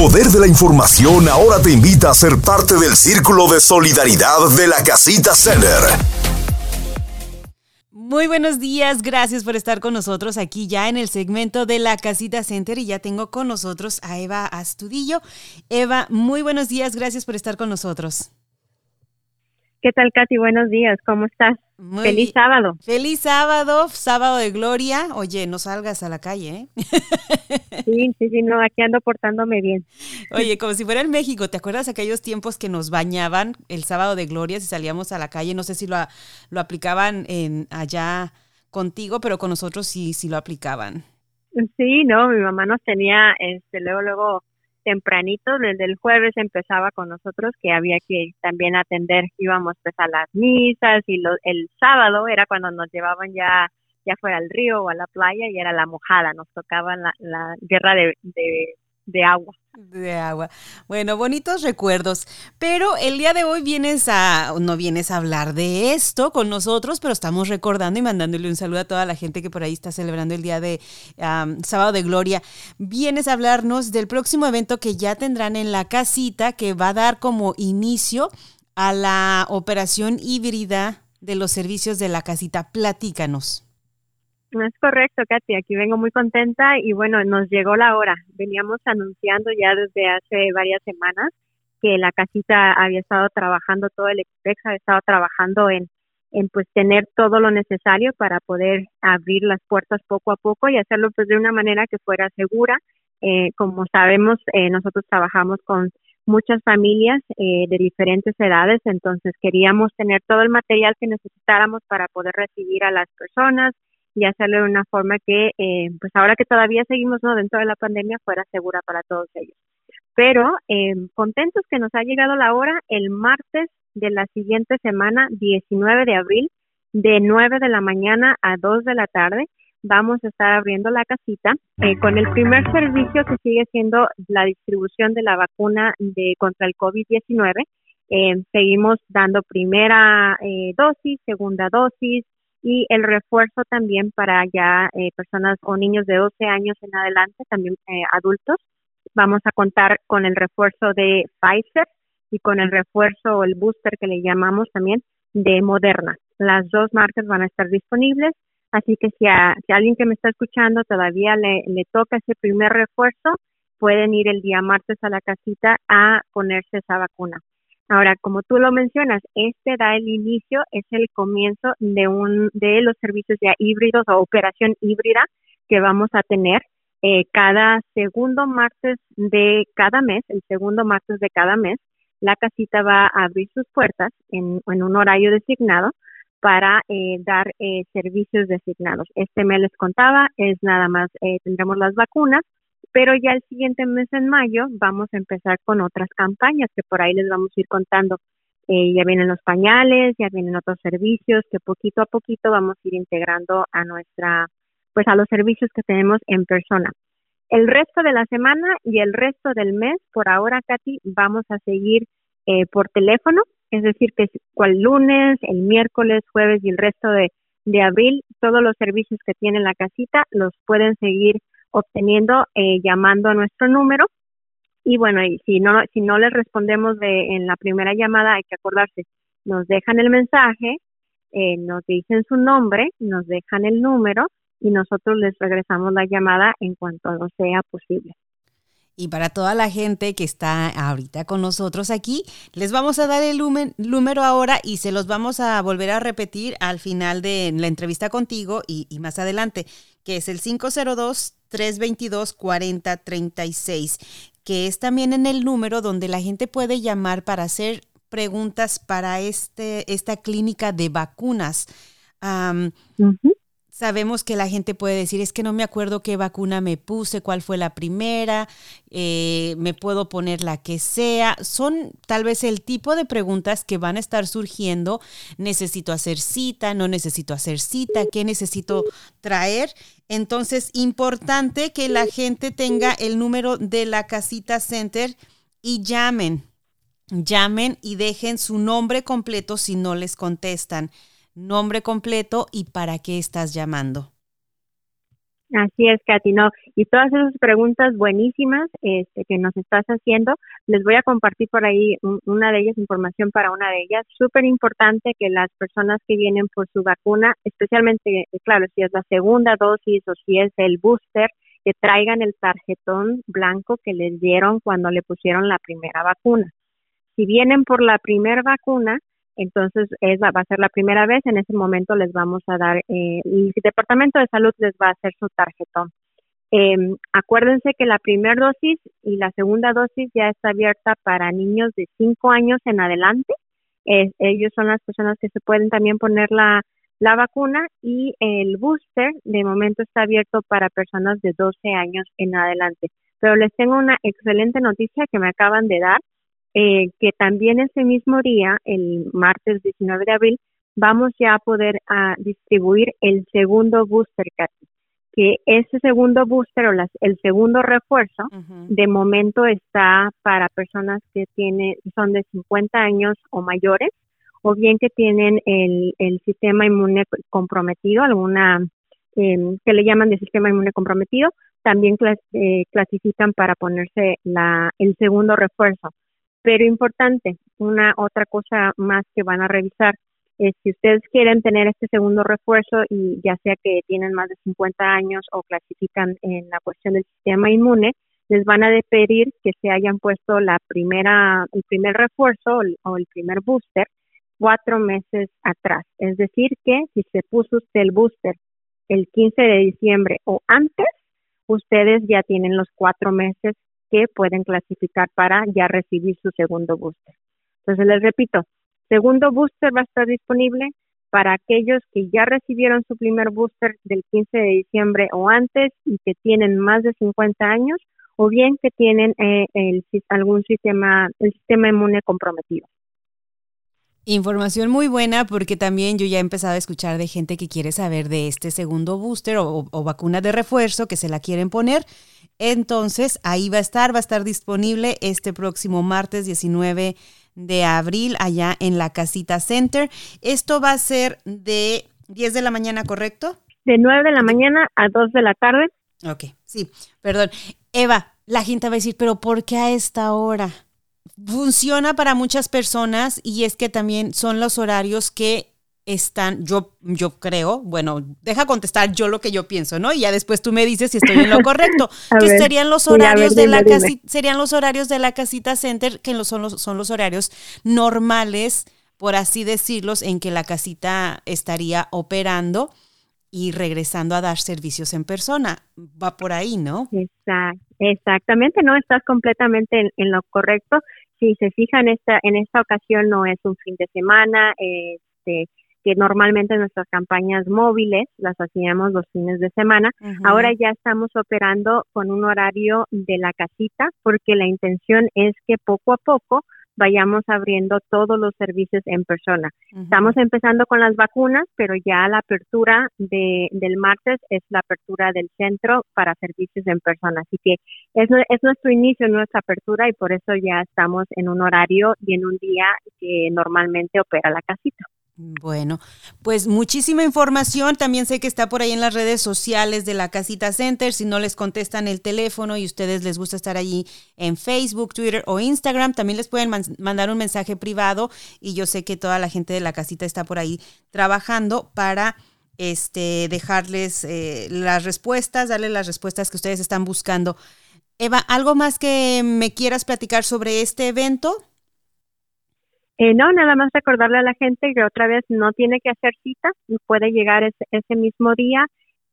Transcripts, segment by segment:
poder de la información ahora te invita a ser parte del círculo de solidaridad de la Casita Center. Muy buenos días, gracias por estar con nosotros aquí ya en el segmento de la Casita Center y ya tengo con nosotros a Eva Astudillo. Eva, muy buenos días, gracias por estar con nosotros. ¿Qué tal, Katy? Buenos días, ¿cómo estás? Feliz sábado. Feliz sábado, sábado de gloria. Oye, no salgas a la calle, ¿eh? Sí, sí, sí, no, aquí ando portándome bien. Oye, como si fuera en México, ¿te acuerdas aquellos tiempos que nos bañaban el sábado de gloria si salíamos a la calle? No sé si lo, lo aplicaban en allá contigo, pero con nosotros sí, sí lo aplicaban. Sí, no, mi mamá nos tenía, este, luego, luego tempranito, desde el jueves empezaba con nosotros que había que también atender, íbamos pues a las misas y el sábado era cuando nos llevaban ya ya fuera al río o a la playa y era la mojada, nos tocaba la, la guerra de, de agua. De agua. Bueno, bonitos recuerdos. Pero el día de hoy vienes a, no vienes a hablar de esto con nosotros, pero estamos recordando y mandándole un saludo a toda la gente que por ahí está celebrando el día de Sábado de Gloria. Vienes a hablarnos del próximo evento que ya tendrán en la casita, que va a dar como inicio a la operación híbrida de los servicios de la casita. Platícanos. Es correcto, Katy. Aquí vengo muy contenta y bueno, nos llegó la hora. Veníamos anunciando ya desde hace varias semanas que la casita había estado trabajando, todo el Expex había estado trabajando en, en pues tener todo lo necesario para poder abrir las puertas poco a poco y hacerlo pues de una manera que fuera segura. Eh, como sabemos, eh, nosotros trabajamos con muchas familias eh, de diferentes edades, entonces queríamos tener todo el material que necesitáramos para poder recibir a las personas, y hacerlo de una forma que, eh, pues ahora que todavía seguimos ¿no? dentro de la pandemia, fuera segura para todos ellos. Pero eh, contentos que nos ha llegado la hora el martes de la siguiente semana, 19 de abril, de 9 de la mañana a 2 de la tarde. Vamos a estar abriendo la casita eh, con el primer servicio que sigue siendo la distribución de la vacuna de contra el COVID-19. seguimos dando primera dosis, segunda dosis, y el refuerzo también para ya eh, personas o niños de 12 años en adelante, también eh, adultos. Vamos a contar con el refuerzo de Pfizer y con el refuerzo o el booster que le llamamos también de Moderna. Las dos marcas van a estar disponibles, así que si a, si alguien que me está escuchando todavía le, le toca ese primer refuerzo, pueden ir el día martes a la casita a ponerse esa vacuna. Ahora, como tú lo mencionas, este da el inicio, es el comienzo de un de los servicios ya híbridos o operación híbrida que vamos a tener eh, cada segundo martes de cada mes, el segundo martes de cada mes, la casita va a abrir sus puertas en, un horario designado para eh, dar eh, servicios designados. Este mes les contaba, es nada más, tendremos las vacunas, pero ya el siguiente mes en mayo vamos a empezar con otras campañas que por ahí les vamos a ir contando. Eh, ya vienen los pañales, ya vienen otros servicios que poquito a poquito vamos a ir integrando a nuestra, pues a los servicios que tenemos en persona. El resto de la semana y el resto del mes, por ahora, Katy, vamos a seguir eh, por teléfono, es decir, que cual lunes, el miércoles, jueves y el resto de, de abril, todos los servicios que tiene la casita los pueden seguir obteniendo eh, llamando a nuestro número. Y bueno y si no si no les respondemos de en la primera llamada hay que acordarse nos dejan el mensaje eh, nos dicen su nombre nos dejan el número y nosotros les regresamos la llamada en cuanto sea posible. Y para toda la gente que está ahorita con nosotros aquí, les vamos a dar el número ahora y se los vamos a volver a repetir al final de la entrevista contigo y más adelante, que es el 502 322-4036, que es también en el número donde la gente puede llamar para hacer preguntas para este, esta clínica de vacunas. Sabemos que la gente puede decir, es que no me acuerdo qué vacuna me puse, cuál fue la primera, eh, me puedo poner la que sea. Son tal vez el tipo de preguntas que van a estar surgiendo. Necesito hacer cita, no necesito hacer cita, qué necesito traer. Entonces, importante que la gente tenga el número de la casita center y llamen. Llamen y dejen su nombre completo si no les contestan nombre completo y para qué estás llamando. Así es, Katy, no, y todas esas preguntas buenísimas este, que nos estás haciendo, les voy a compartir por ahí una de ellas, información para una de ellas. Súper importante que las personas que vienen por su vacuna, especialmente, claro, si es la segunda dosis o si es el booster, que traigan el tarjetón blanco que les dieron cuando le pusieron la primera vacuna. Si vienen por la primera vacuna, entonces es va a ser la primera vez, en ese momento les vamos a dar, eh, el Departamento de Salud les va a hacer su tarjetón. Em, acuérdense que la primera dosis y la segunda dosis ya está abierta para niños de 5 años en adelante. ellos son las personas que se pueden también poner la, la vacuna y el booster de momento está abierto para personas de 12 años en adelante. Pero les tengo una excelente noticia que me acaban de dar eh, que también ese mismo día, el martes 19 de abril, vamos ya a poder a distribuir el segundo booster, que ese segundo booster o las, el segundo refuerzo de momento está para personas que tiene, son de 50 años o mayores o bien que tienen el, el sistema inmune comprometido, alguna em, que le llaman de sistema inmune comprometido, también eh, clasifican para ponerse la, el segundo refuerzo. Pero importante, una otra cosa más que van a revisar es si ustedes quieren tener este segundo refuerzo y ya sea que tienen más de 50 años o clasifican en la cuestión del sistema inmune, les van a pedir que se hayan puesto la primera, el primer refuerzo o el primer booster cuatro meses atrás. Es decir, que si se puso usted el booster el 15 de diciembre o antes, ustedes ya tienen los cuatro meses que pueden clasificar para ya recibir su segundo booster. Entonces, les repito, segundo booster va a estar disponible para aquellos que ya recibieron su primer booster del 15 de diciembre o antes y que tienen más de 50 años o bien que tienen eh, el, algún sistema, el sistema inmune comprometido. Información muy buena porque también yo ya he empezado a escuchar de gente que quiere saber de este segundo booster o, o, vacuna de refuerzo que se la quieren poner. Entonces ahí va a estar, va a estar disponible este próximo martes 19 de abril allá en la Casita Center. Esto va a ser de 10 de la mañana, ¿correcto? De 9 de la mañana a 2 de la tarde. Ok, sí, perdón. Eva, la gente va a decir, pero ¿por qué a esta hora? Funciona para muchas personas y es que también son los horarios que están, yo, yo creo, bueno, deja contestar yo lo que yo pienso, ¿no? Y ya después tú me dices si estoy en lo correcto, que serían los horarios de la casita, serían los horarios de la casita center, que son los, son los horarios normales, por así decirlos, en que la casita estaría operando y regresando a dar servicios en persona. Va por ahí, ¿no? Exactamente, no, estás completamente en, lo correcto. Si se fijan, esta, en esta ocasión no es un fin de semana, este, que normalmente nuestras campañas móviles las hacíamos los fines de semana. Ahora ya estamos operando con un horario de la casita porque la intención es que poco a poco vayamos abriendo todos los servicios en persona. Estamos empezando con las vacunas, pero ya la apertura de, del martes es la apertura del centro para servicios en persona. Así que es, es nuestro inicio, nuestra apertura y por eso ya estamos en un horario y en un día que normalmente opera la casita. Bueno, pues muchísima información. También sé que está por ahí en las redes sociales de la Casita Center. Si no les contestan el teléfono y ustedes les gusta estar allí en Facebook, Twitter o Instagram, también les pueden mandar un mensaje privado. Y yo sé que toda la gente de la casita está por ahí trabajando para este, dejarles eh, las respuestas, darles las respuestas que ustedes están buscando. Eva, ¿algo más que me quieras platicar sobre este evento? Eh, no, nada más recordarle a la gente que otra vez no tiene que hacer cita y puede llegar ese, ese mismo día,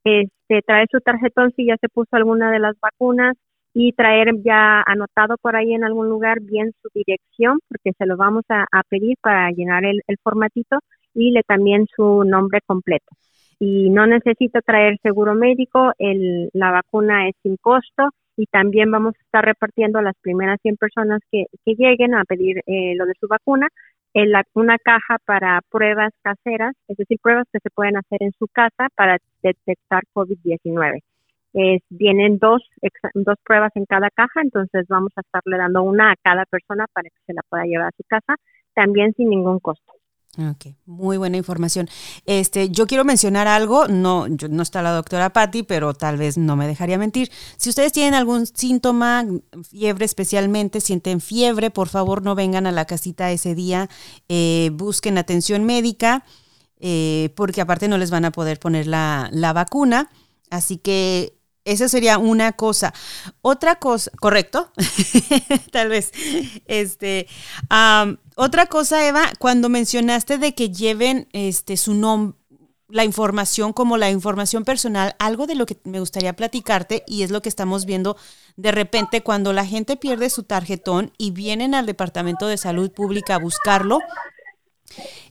este, traer su tarjetón si ya se puso alguna de las vacunas y traer ya anotado por ahí en algún lugar bien su dirección, porque se lo vamos a, pedir para llenar el, el formatito y le también su nombre completo. Y no necesita traer seguro médico, el, la vacuna es sin costo y también vamos a estar repartiendo a las primeras 100 personas que, que lleguen a pedir eh, lo de su vacuna en la, una caja para pruebas caseras, es decir, pruebas que se pueden hacer en su casa para detectar COVID-19. vienen dos, dos pruebas en cada caja, entonces vamos a estarle dando una a cada persona para que se la pueda llevar a su casa, también sin ningún costo. Ok, muy buena información. Este, yo quiero mencionar algo, no, no está la doctora Patti, pero tal vez no me dejaría mentir. Si ustedes tienen algún síntoma, fiebre especialmente, sienten fiebre, por favor no vengan a la casita ese día, eh, busquen atención médica, eh, porque aparte no les van a poder poner la, la vacuna. Así que esa sería una cosa. Otra cosa, correcto, tal vez. Este, otra cosa, Eva, cuando mencionaste de que lleven este su nombre, la información como la información personal, algo de lo que me gustaría platicarte y es lo que estamos viendo de repente cuando la gente pierde su tarjetón y vienen al Departamento de Salud Pública a buscarlo,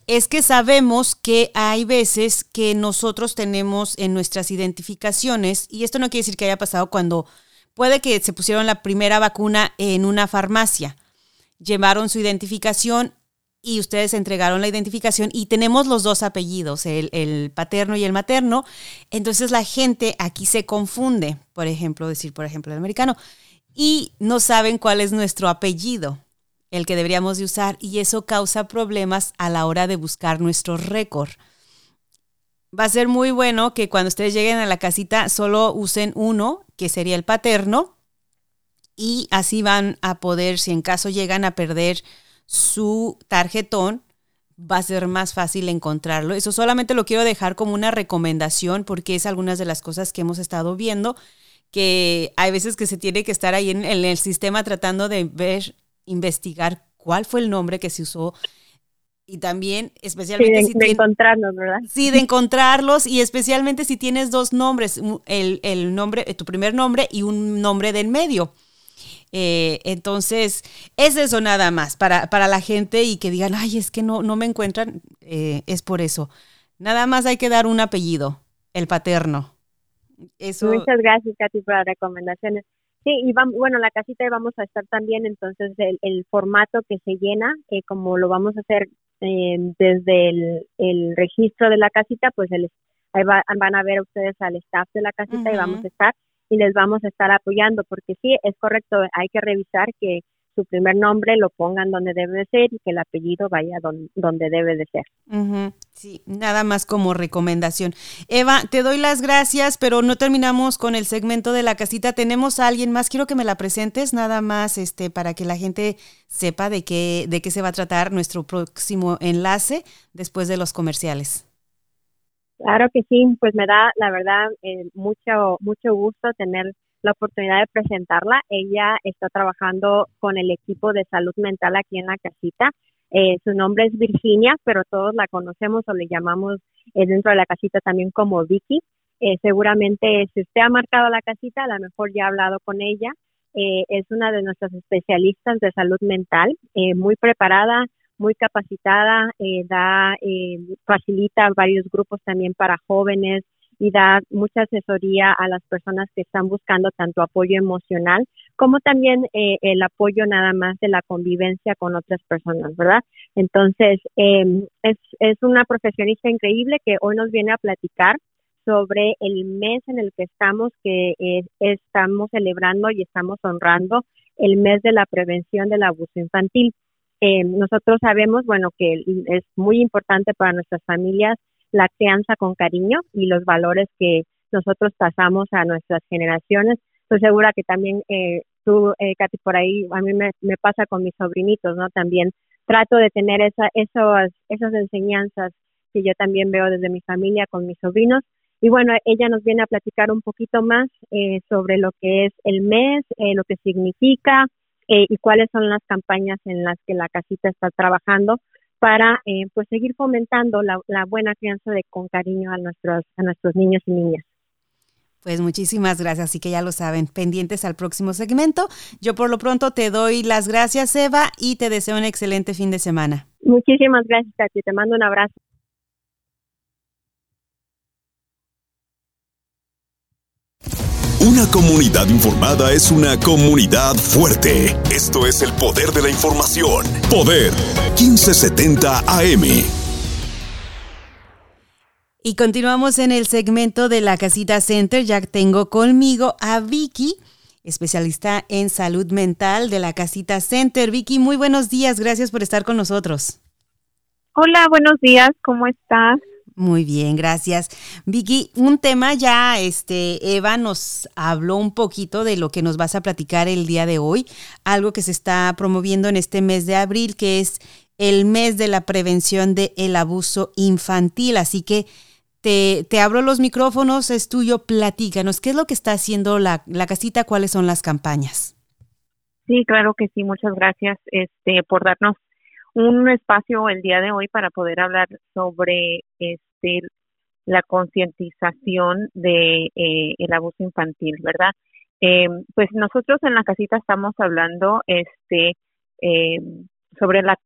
es que sabemos que hay veces que nosotros tenemos en nuestras identificaciones, y esto no quiere decir que haya pasado cuando puede que se pusieron la primera vacuna en una farmacia, llevaron su identificación y ustedes entregaron la identificación y tenemos los dos apellidos, el, paterno y el materno, entonces la gente aquí se confunde, por ejemplo, decir, por ejemplo, el americano, y no saben cuál es nuestro apellido el que deberíamos de usar y eso causa problemas a la hora de buscar nuestro récord. Va a ser muy bueno que cuando ustedes lleguen a la casita solo usen uno, que sería el paterno, y así van a poder, si en caso llegan a perder su tarjetón, va a ser más fácil encontrarlo. Eso solamente lo quiero dejar como una recomendación porque es algunas de las cosas que hemos estado viendo, que hay veces que se tiene que estar ahí en, en el sistema tratando de ver investigar cuál fue el nombre que se usó y también especialmente sí, de, encontrarlos, ¿verdad? Sí, de encontrarlos y especialmente si tienes dos nombres, el, el nombre, tu primer nombre y un nombre del medio. Eh, entonces, es eso nada más para, para la gente y que digan, ay, es que no, no me encuentran, eh, es por eso. Nada más hay que dar un apellido, el paterno. Eso... Muchas gracias, Katy, por las recomendaciones. Sí, y vamos, bueno, la casita y vamos a estar también, entonces el, formato que se llena, eh, como lo vamos a hacer eh, desde el, registro de la casita, pues el, ahí van a ver ustedes al staff de la casita y vamos a estar y les vamos a estar apoyando, porque sí, es correcto, hay que revisar que su primer nombre lo pongan donde debe de ser y que el apellido vaya donde, debe de ser. Sí, nada más como recomendación. Eva, te doy las gracias, pero no terminamos con el segmento de la casita. Tenemos a alguien más, quiero que me la presentes, nada más este, para que la gente sepa de qué, de qué se va a tratar nuestro próximo enlace después de los comerciales. Claro que sí, pues me da la verdad eh, mucho, mucho gusto tener la oportunidad de presentarla. Ella está trabajando con el equipo de salud mental aquí en la casita. Eh, su nombre es Virginia, pero todos la conocemos o le llamamos eh, dentro de la casita también como Vicky. Eh, seguramente si usted ha marcado la casita, a lo mejor ya ha hablado con ella. es una de nuestras especialistas de salud mental, muy preparada, muy capacitada, da, facilita varios grupos también para jóvenes, y da mucha asesoría a las personas que están buscando tanto apoyo emocional como también eh, el apoyo nada más de la convivencia con otras personas, ¿verdad? Entonces, eh, es, es una profesionista increíble que hoy nos viene a platicar sobre el mes en el que estamos, que eh, estamos celebrando y estamos honrando el mes de la prevención del abuso infantil. Eh, nosotros sabemos, bueno, que es muy importante para nuestras familias la crianza con cariño y los valores que nosotros pasamos a nuestras generaciones. Estoy segura que también eh, tú, eh, Katy, por ahí, a mí me, me, pasa con mis sobrinitos, ¿no? También trato de tener esa, esas, esas enseñanzas que yo también veo desde mi familia con mis sobrinos. Y bueno, ella nos viene a platicar un poquito más eh, sobre lo que es el mes, eh, lo que significa y cuáles son las campañas en las que la casita está trabajando para eh, pues seguir fomentando la, buena crianza de con cariño a nuestros a nuestros niños y niñas. Pues muchísimas gracias, así que ya lo saben, pendientes al próximo segmento. Yo por lo pronto te doy las gracias, Eva, y te deseo un excelente fin de semana. Muchísimas gracias, Katy. Te mando un abrazo. Una comunidad informada es una comunidad fuerte. Esto es el poder de la información. Poder 1570 AM. Y continuamos en el segmento de la Casita Center. Ya tengo conmigo a Vicky, especialista en salud mental de la Casita Center. Vicky, muy buenos días. Gracias por estar con nosotros. Hola, buenos días, ¿cómo estás? Muy bien, gracias. Vicky, un tema ya, este, Eva nos habló un poquito de lo que nos vas a platicar el día de hoy, algo que se está promoviendo en este mes de abril, que es el mes de la prevención del el abuso infantil. Así que te, te, abro los micrófonos, es tuyo, platícanos, ¿qué es lo que está haciendo la, casita? ¿Cuáles son las campañas? Sí, claro que sí, muchas gracias este, por darnos un espacio el día de hoy para poder hablar sobre este la concientización de eh, el abuso infantil, ¿verdad? Eh, pues nosotros en la casita estamos hablando este eh, sobre la,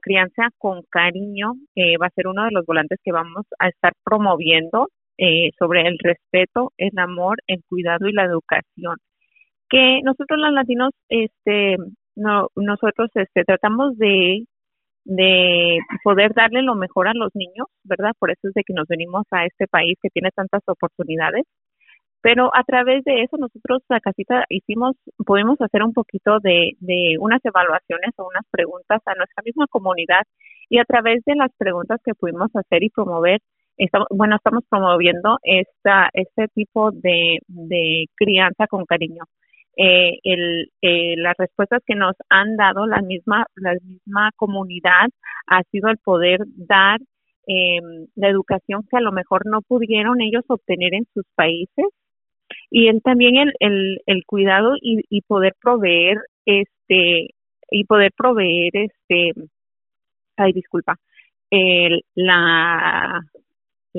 crianza con cariño, va a ser uno de los volantes que vamos a estar promoviendo sobre el respeto, el amor, el cuidado y la educación. Que nosotros los latinos, este, no, nosotros este, tratamos de de poder darle lo mejor a los niños, ¿verdad? Por eso es de que nos venimos a este país que tiene tantas oportunidades. Pero a través de eso nosotros la casita hicimos, podemos hacer un poquito de, de unas evaluaciones o unas preguntas a nuestra misma comunidad y a través de las preguntas que pudimos hacer y promover, estamos, bueno, estamos promoviendo esta, este tipo de, de crianza con cariño eh, el, eh, las respuestas que nos han dado la misma, la misma comunidad ha sido el poder dar eh, la educación que a lo mejor no pudieron ellos obtener en sus países. Y en, también el, el, el cuidado y, y poder proveer este y poder proveer este ay disculpa el, la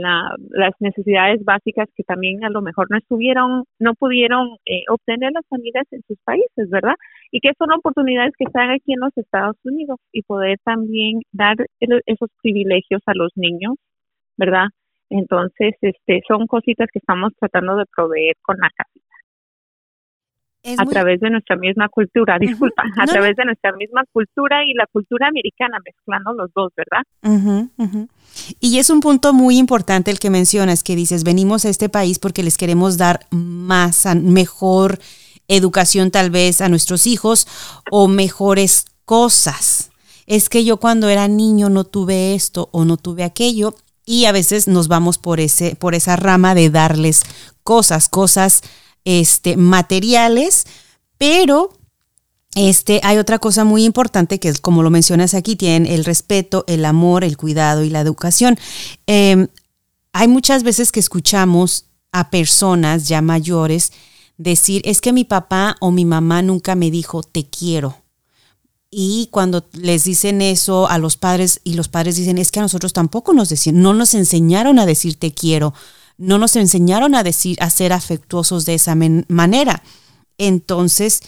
las necesidades básicas que también a lo mejor no estuvieron, no pudieron eh, obtener las familias en sus países, ¿verdad? Y que son oportunidades que están aquí en los Estados Unidos y poder también dar esos privilegios a los niños, ¿verdad? Entonces, este, son cositas que estamos tratando de proveer con la a través de nuestra misma cultura, disculpa, a través de nuestra misma cultura y la cultura americana, mezclando los dos, ¿verdad? Y es un punto muy importante el que mencionas, que dices, venimos a este país porque les queremos dar más, mejor educación tal vez a nuestros hijos o mejores cosas. Es que yo cuando era niño no tuve esto o no tuve aquello y a veces nos vamos por ese por esa rama de darles cosas, cosas este, materiales, pero este, hay otra cosa muy importante que es, como lo mencionas aquí, tienen el respeto, el amor, el cuidado y la educación. Em, hay muchas veces que escuchamos a personas ya mayores decir, es que mi papá o mi mamá nunca me dijo te quiero. Y cuando les dicen eso a los padres y los padres dicen, es que a nosotros tampoco nos decían, no nos enseñaron a decir te quiero, no nos enseñaron a decir, a ser afectuosos de esa manera. Entonces,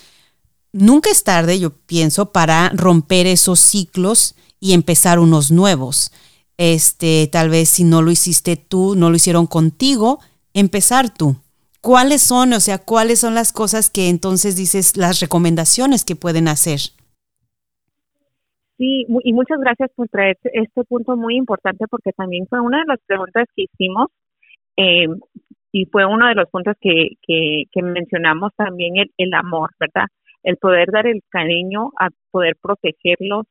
nunca es tarde, yo pienso, para romper esos ciclos y empezar unos nuevos. Este, tal vez si no lo hiciste tú, no lo hicieron contigo, empezar tú. ¿Cuáles son, o sea, cuáles son las cosas que entonces dices, las recomendaciones que pueden hacer? Sí, y muchas gracias por traer este punto muy importante porque también fue una de las preguntas que hicimos eh, y fue uno de los puntos que, que, mencionamos también, el, el, amor, ¿verdad? El poder dar el cariño, a poder protegerlos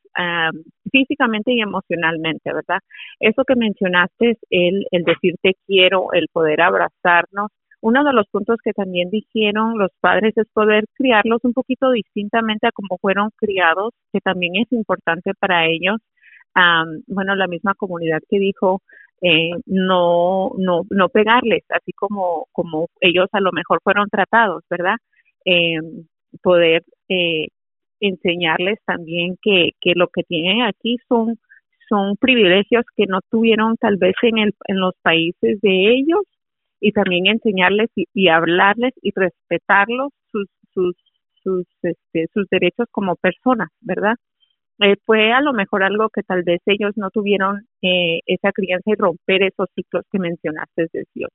físicamente y emocionalmente, ¿verdad? Eso que mencionaste es el, el decir te quiero, el poder abrazarnos. Uno de los puntos que también dijeron los padres es poder criarlos un poquito distintamente a como fueron criados, que también es importante para ellos. bueno, la misma comunidad que dijo, eh, no, no, no pegarles, así como, como ellos a lo mejor fueron tratados, ¿verdad? Eh, poder eh, enseñarles también que, que lo que tienen aquí son, son privilegios que no tuvieron tal vez en, el, en los países de ellos y también enseñarles y, hablarles y respetarlos sus, sus, sus, este, sus derechos como personas, ¿verdad? Eh, fue a lo mejor algo que tal vez ellos no tuvieron eh, esa crianza y romper esos ciclos que mencionaste de Dios,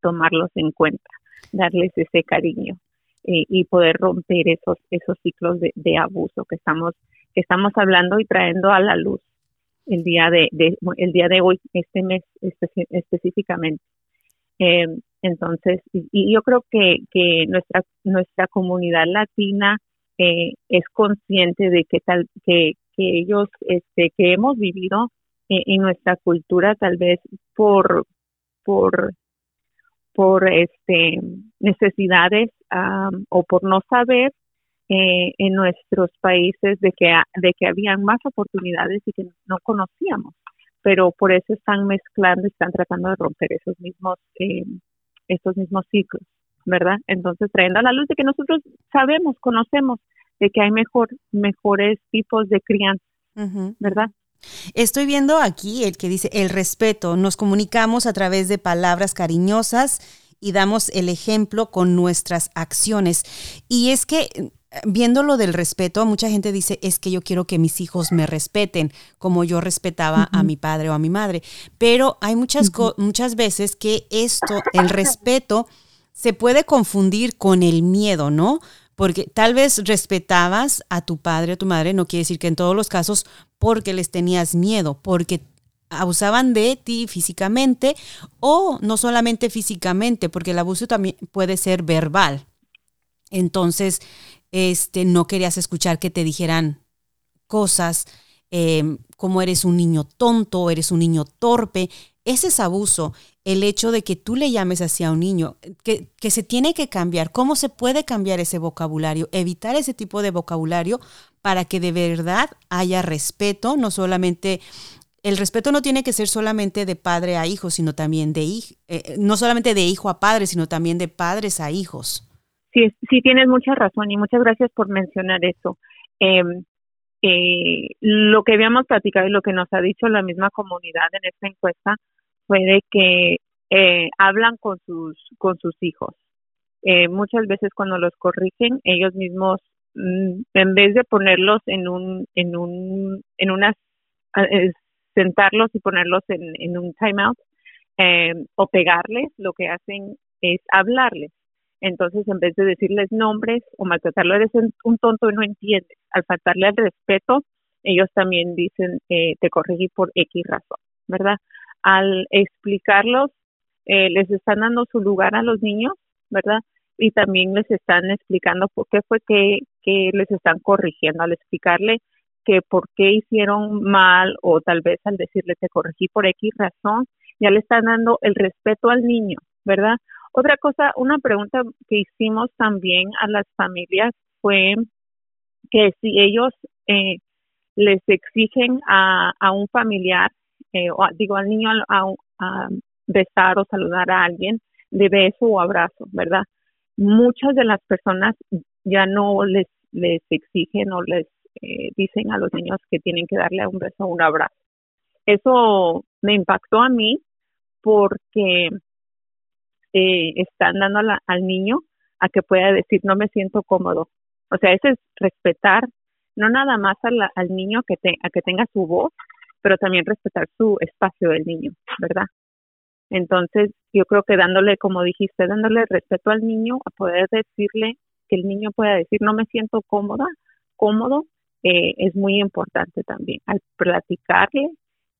tomarlos en cuenta, darles ese cariño eh, y poder romper esos esos ciclos de, abuso que estamos que estamos hablando y trayendo a la luz el día de, el día de hoy este mes específicamente. Entonces y, y, yo creo que que nuestra nuestra comunidad latina eh, es consciente de que tal que, que ellos, este, que hemos vivido en, nuestra cultura, tal vez por, por, por este, necesidades o por no saber eh, en nuestros países de que, de que habían más oportunidades y que no conocíamos. Pero por eso están mezclando, están tratando de romper esos mismos, eh, estos mismos ciclos, ¿verdad? Entonces, trayendo a la luz de que nosotros sabemos, conocemos de que hay mejor, mejores tipos de crianza, ¿verdad? Estoy viendo aquí el que dice el respeto. Nos comunicamos a través de palabras cariñosas y damos el ejemplo con nuestras acciones. Y es que viendo lo del respeto, mucha gente dice, es que yo quiero que mis hijos me respeten como yo respetaba a mi padre o a mi madre. Pero hay muchas, muchas veces que esto, el respeto, se puede confundir con el miedo, ¿no? Porque tal vez respetabas a tu padre o tu madre, no quiere decir que en todos los casos porque les tenías miedo, porque abusaban de ti físicamente o no solamente físicamente, porque el abuso también puede ser verbal. Entonces, este, no querías escuchar que te dijeran cosas em, como eres un niño tonto, eres un niño torpe. Ese es abuso el hecho de que tú le llames así a un niño, que, que, se tiene que cambiar. ¿Cómo se puede cambiar ese vocabulario? Evitar ese tipo de vocabulario para que de verdad haya respeto, no solamente... El respeto no tiene que ser solamente de padre a hijo, sino también de hijo, eh, no solamente de hijo a padre, sino también de padres a hijos. Sí, sí tienes mucha razón y muchas gracias por mencionar eso. Em, eh, lo que habíamos platicado y lo que nos ha dicho la misma comunidad en esta encuesta fue que eh, hablan con sus, con sus hijos. Eh, muchas veces cuando los corrigen, ellos mismos, mm, en vez de ponerlos en un, en un, en unas, eh, sentarlos y ponerlos en, en un timeout eh, o pegarles, lo que hacen es hablarles. Entonces, en vez de decirles nombres o maltratarlo, eres un tonto y no entiendes. Al faltarle el respeto, ellos también dicen, eh, te corregí por X razón, ¿verdad? Al explicarlos, eh, les están dando su lugar a los niños, ¿verdad? Y también les están explicando por qué fue que, que les están corrigiendo, al explicarle que por qué hicieron mal o tal vez al decirle te corregí por X razón, ya le están dando el respeto al niño, ¿verdad? Otra cosa, una pregunta que hicimos también a las familias fue que si ellos eh, les exigen a, a un familiar eh, o, digo al niño a, a, besar o saludar a alguien de beso o abrazo, ¿verdad? Muchas de las personas ya no les, les exigen o les eh, dicen a los niños que tienen que darle un beso o un abrazo. Eso me impactó a mí porque eh, están dando al niño a que pueda decir no me siento cómodo. O sea, ese es respetar no nada más al niño que te, a que tenga su voz, pero también respetar su espacio del niño, ¿verdad? Entonces, yo creo que dándole, como dijiste, dándole respeto al niño, a poder decirle que el niño pueda decir, no me siento cómoda, cómodo, eh, es muy importante también. Al platicarle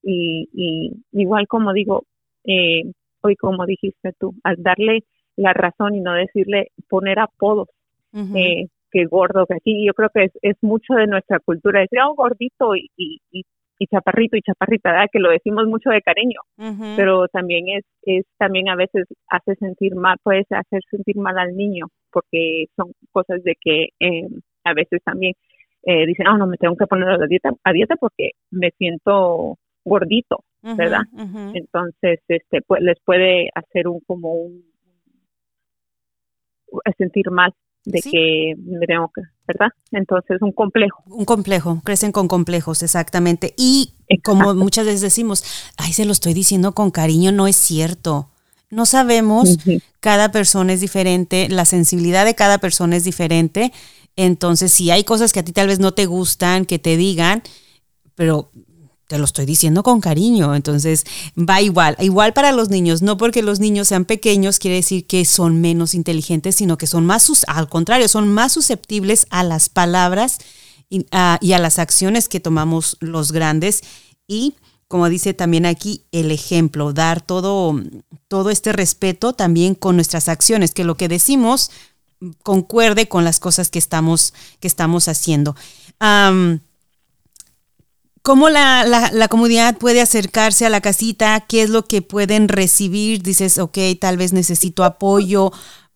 y, y igual como digo, eh, hoy como dijiste tú, al darle la razón y no decirle, poner apodos, eh, que gordo, que aquí yo creo que es, es mucho de nuestra cultura, decir, oh, gordito y, y, y y chaparrito y chaparrita, ¿verdad? que lo decimos mucho de cariño, pero también es, es, también a veces hace sentir mal, puede hacer sentir mal al niño, porque son cosas de que eh, a veces también eh, dicen, oh, no, me tengo que poner a dieta, a dieta porque me siento gordito, ¿verdad? Entonces, este, pues, les puede hacer un como un sentir mal de que me tengo que, ¿verdad? Entonces, un complejo. Un complejo, crecen con complejos, exactamente. Y como muchas veces decimos, ay, se lo estoy diciendo con cariño, no es cierto. No sabemos, cada persona es diferente, la sensibilidad de cada persona es diferente. Entonces, si hay cosas que a ti tal vez no te gustan, que te digan, pero te lo estoy diciendo con cariño, entonces va igual, igual para los niños, no porque los niños sean pequeños quiere decir que son menos inteligentes, sino que son más, al contrario, son más susceptibles a las palabras y a, las acciones que tomamos los grandes y como dice también aquí, el ejemplo, dar todo, todo este respeto también con nuestras acciones, que lo que decimos concuerde con las cosas que estamos, que estamos haciendo. ¿Cómo la, la, comunidad puede acercarse a la casita? ¿Qué es lo que pueden recibir? Dices, ok, tal vez necesito apoyo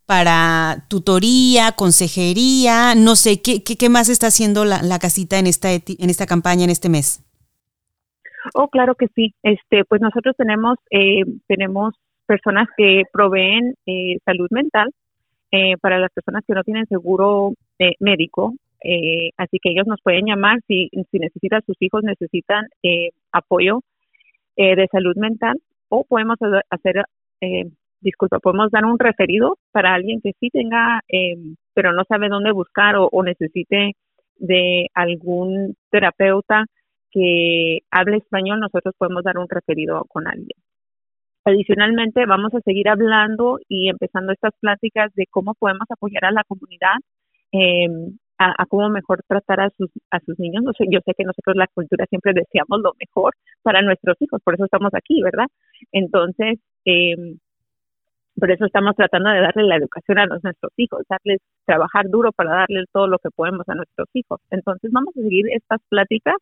para tutoría, consejería, no sé, ¿qué, qué, más está haciendo la, la, casita en esta, en esta campaña, en este mes? Oh, claro que sí. Este, pues nosotros tenemos, eh, tenemos personas que proveen eh, salud mental eh, para las personas que no tienen seguro eh, médico. Eh, así que ellos nos pueden llamar si, si necesitan, sus hijos necesitan apoyo de salud mental o podemos hacer, disculpa, podemos dar un referido para alguien que sí tenga, pero no sabe dónde buscar o, necesite de algún terapeuta que hable español, nosotros podemos dar un referido con alguien. Adicionalmente, vamos a seguir hablando y empezando estas pláticas de cómo podemos apoyar a la comunidad, em, a, cómo mejor tratar a sus, a sus niños. yo sé que nosotros la cultura siempre deseamos lo mejor para nuestros hijos, por eso estamos aquí, ¿verdad? Entonces, eh, por eso estamos tratando de darle la educación a nuestros hijos, darles, trabajar duro para darles todo lo que podemos a nuestros hijos. Entonces, vamos a seguir estas pláticas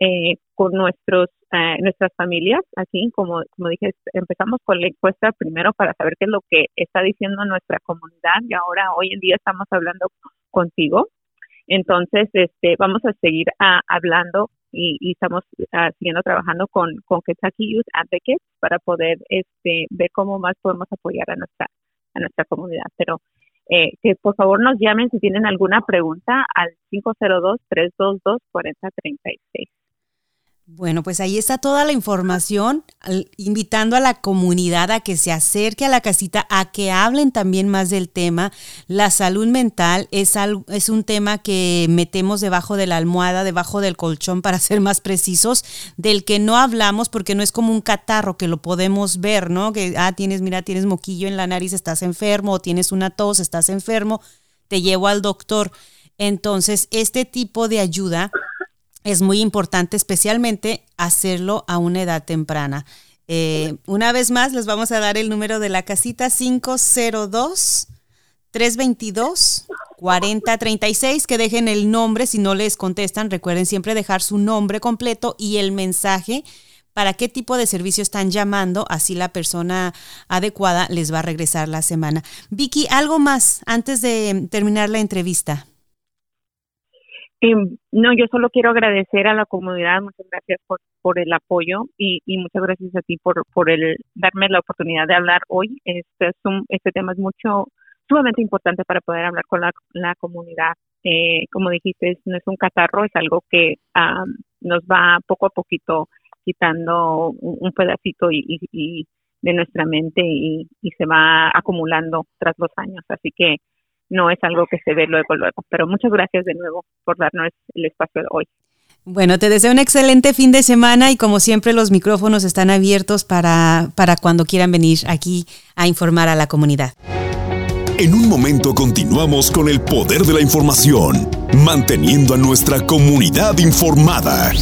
eh, con nuestros eh, nuestras familias. Aquí, como, como dije, empezamos con la encuesta primero para saber qué es lo que está diciendo nuestra comunidad y ahora hoy en día estamos hablando contigo. Entonces, este, vamos a seguir hablando y, estamos ah, siguiendo trabajando con, con Kentucky Youth Advocates para poder este, ver cómo más podemos apoyar a nuestra, a nuestra comunidad. Pero eh, que por favor nos llamen si tienen alguna pregunta al 502-322-4036. Bueno, pues ahí está toda la información, invitando a la comunidad a que se acerque a la casita, a que hablen también más del tema. La salud mental es, es un tema que metemos debajo de la almohada, debajo del colchón, para ser más precisos, del que no hablamos porque no es como un catarro que lo podemos ver, ¿no? Que, ah, tienes, mira, tienes moquillo en la nariz, estás enfermo, o tienes una tos, estás enfermo, te llevo al doctor. Entonces, este tipo de ayuda es muy importante especialmente hacerlo a una edad temprana. Eh, una vez más, les vamos a dar el número de la casita 502 322 4036, que dejen el nombre si no les contestan. Recuerden siempre dejar su nombre completo y el mensaje para qué tipo de servicio están llamando, así la persona adecuada les va a regresar la semana. Vicky, algo más antes de terminar la entrevista. No, yo solo quiero agradecer a la comunidad, muchas gracias por, por el apoyo y, muchas gracias a ti por, por el darme la oportunidad de hablar hoy. Este, es un, este tema es mucho, sumamente importante para poder hablar con la, la comunidad. Eh, como dijiste, no es un catarro, es algo que nos va poco a poquito quitando un, pedacito y, de nuestra mente y se va acumulando tras los años. Así que no es algo que se ve luego, luego. Pero muchas gracias de nuevo por darnos el espacio de hoy. Bueno, te deseo un excelente fin de semana y como siempre los micrófonos están abiertos para, para cuando quieran venir aquí a informar a la comunidad. En un momento continuamos con el poder de la información, manteniendo a nuestra comunidad informada.